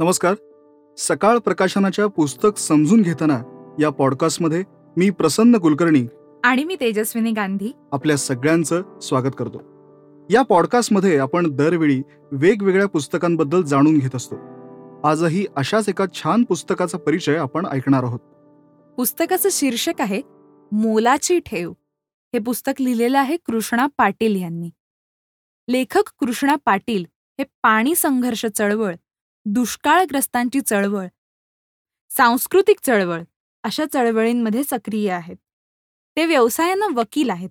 नमस्कार. सकाळ प्रकाशनाच्या पुस्तक समजून घेताना या पॉडकास्टमध्ये मी प्रसन्न कुलकर्णी आणि मी तेजस्विनी गांधी. आपल्या सगळ्यांचं स्वागत करतो. या पॉडकास्टमध्ये आपण दरवेळी वेगवेगळ्या पुस्तकांबद्दल जाणून घेत असतो. आजही अशाच एका छान पुस्तकाचा परिचय आपण ऐकणार आहोत. पुस्तकाचं शीर्षक आहे मोलाची ठेव. हे पुस्तक लिहिलेलं आहे कृष्णा पाटील यांनी. लेखक कृष्णा पाटील हे पाणी संघर्ष चळवळ दुष्काळग्रस्तांची चळवळ. सांस्कृतिक चळवळ अशा चळवळींमध्ये सक्रिय आहेत. ते व्यवसायानं वकील आहेत.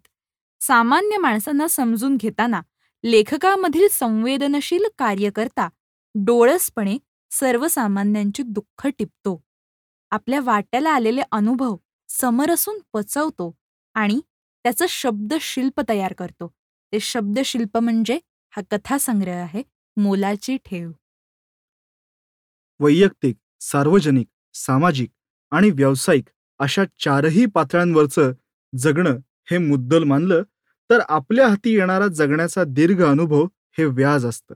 सामान्य माणसांना समजून घेताना लेखकामधील संवेदनशील कार्यकर्ता डोळसपणे सर्वसामान्यांची दुःख टिपतो. आपल्या वाट्याला आलेले अनुभव समरसून पचवतो आणि त्याचं शब्दशिल्प तयार करतो. ते शब्दशिल्प म्हणजे हा कथासंग्रह आहे. मोलाची ठेव. वैयक्तिक सार्वजनिक सामाजिक आणि व्यावसायिक अशा चारही पातळ्यांवरचं जगणं हे मुद्दल मानलं तर आपल्या हाती येणारा जगण्याचा दीर्घ अनुभव हे व्याज असतं.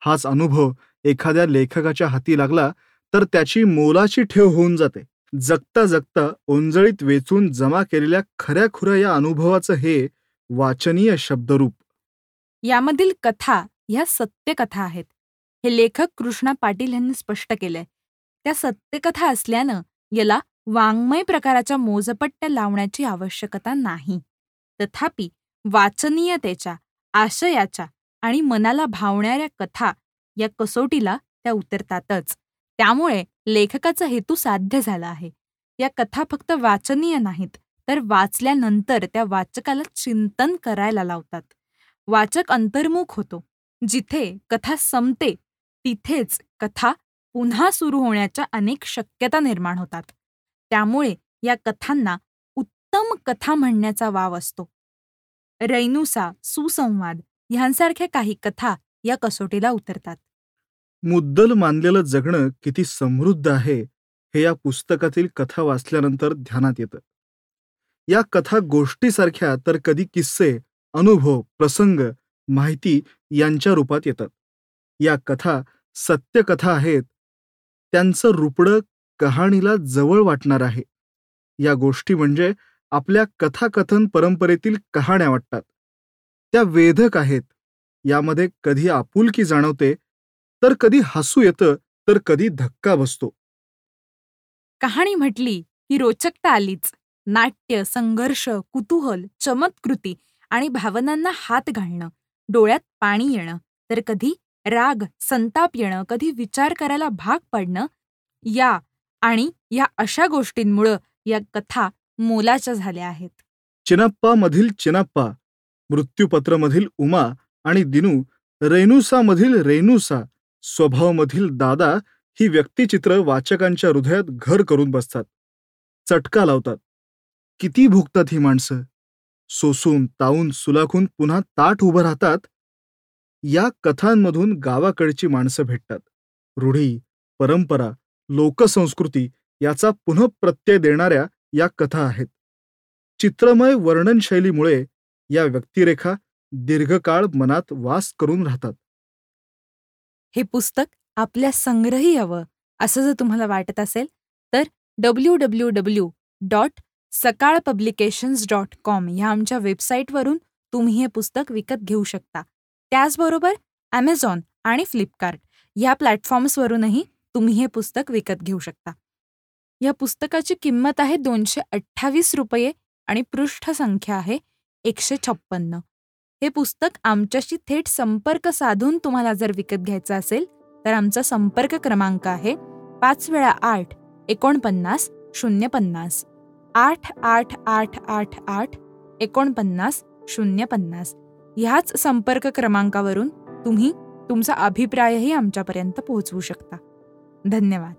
हाच अनुभव एखाद्या लेखकाच्या हाती लागला तर त्याची मोलाची ठेव होऊन जाते. जगता जगता ओंजळीत वेचून जमा केलेल्या खऱ्याखुऱ्या या अनुभवाचं हे वाचनीय शब्दरूप. यामधील कथा ह्या सत्यकथा आहेत. हे लेखक कृष्णा पाटील यांनी स्पष्ट केलंय. त्या सत्यकथा असल्यानं याला वाङ्मय प्रकाराच्या मोजपट्ट्या लावण्याची आवश्यकता नाही. तथापि वाचनीयतेच्या आशयाच्या आणि मनाला भावणाऱ्या कथा या कसोटीला त्या उतरतातच. त्यामुळे लेखकाचा हेतू साध्य झाला आहे. या कथा फक्त वाचनीय नाहीत तर वाचल्यानंतर त्या वाचकाला चिंतन करायला लावतात. वाचक अंतर्मुख होतो जिथे कथा संपते तिथेच कथा पुन्हा सुरू होण्याच्या अनेक शक्यता निर्माण होतात. त्यामुळे या कथांना उत्तम कथा म्हणण्याचा वाव असतो. रैनुसा सुसंवाद ह्यांसारख्या काही कथा या कसोटीला उतरतात. मुद्दल मानलेलं जगणं किती समृद्ध आहे हे या पुस्तकातील कथा वाचल्यानंतर ध्यानात येतं. या कथा गोष्टीसारख्या तर कधी किस्से अनुभव प्रसंग माहिती यांच्या रूपात येतात. या कथा सत्यकथा आहेत. त्यांचं रुपडं कहाणीला जवळ वाटणार आहे. या गोष्टी म्हणजे आपल्या कथाकथन परंपरेतील कहाण्या वाटतात. त्या वेधक आहेत. यामध्ये कधी आपुलकी जाणवते तर कधी हसू येतं तर कधी धक्का बसतो. कहाणी म्हटली की रोचकता आलीच. नाट्य संघर्ष कुतूहल चमत्कृती आणि भावनांना हात घालणं डोळ्यात पाणी येणं तर कधी राग संताप येणं कधी विचार करायला भाग पडणं या आणि या अशा गोष्टींमुळं या कथा मोलाच्या झाल्या आहेत. चिनप्पा मधील चिनप्पा मृत्यूपत्रमधील उमा आणि दिनू रेनुसामधील रेनुसा स्वभावमधील दादा ही व्यक्तिचित्र वाचकांच्या हृदयात घर करून बसतात. चटका लावतात. किती भुगतात ही माणसं. सोसून ताऊन सुलाखून पुन्हा ताट उभं राहतात. या कथांमधून गावाकडची माणसं भेटतात. रूढी परंपरा लोकसंस्कृती याचा पुनःप्रत्यय देणाऱ्या या कथा आहेत. चित्रमय वर्णनशैलीमुळे या व्यक्तिरेखा दीर्घकाळ मनात वास करून राहतात. हे पुस्तक आपल्या संग्रही हवं असं जर तुम्हाला वाटत असेल तर W W W dot Sakal publications dot com ह्या आमच्या वेबसाईटवरून तुम्ही हे पुस्तक विकत घेऊ शकता. त्याचबरोबर ॲमेझॉन आणि फ्लिपकार्ट ह्या प्लॅटफॉर्म्सवरूनही तुम्ही हे पुस्तक विकत घेऊ शकता. या पुस्तकाची किंमत आहे दोनशे अठ्ठावीस रुपये आणि पृष्ठसंख्या आहे एकशे छप्पन्न. हे पुस्तक आमच्याशी थेट संपर्क साधून तुम्हाला जर विकत घ्यायचं असेल तर आमचा संपर्क क्रमांक आहे पाच वेळा आठ एकोणपन्नास शून्य पन्नास. आठ आठ आठ आठ आठ एकोणपन्नास शून्य पन्नास. ह्याच संपर्क क्रमांकावरून तुम्ही तुमचा अभिप्रायही आमच्यापर्यंत पोहोचवू शकता. धन्यवाद.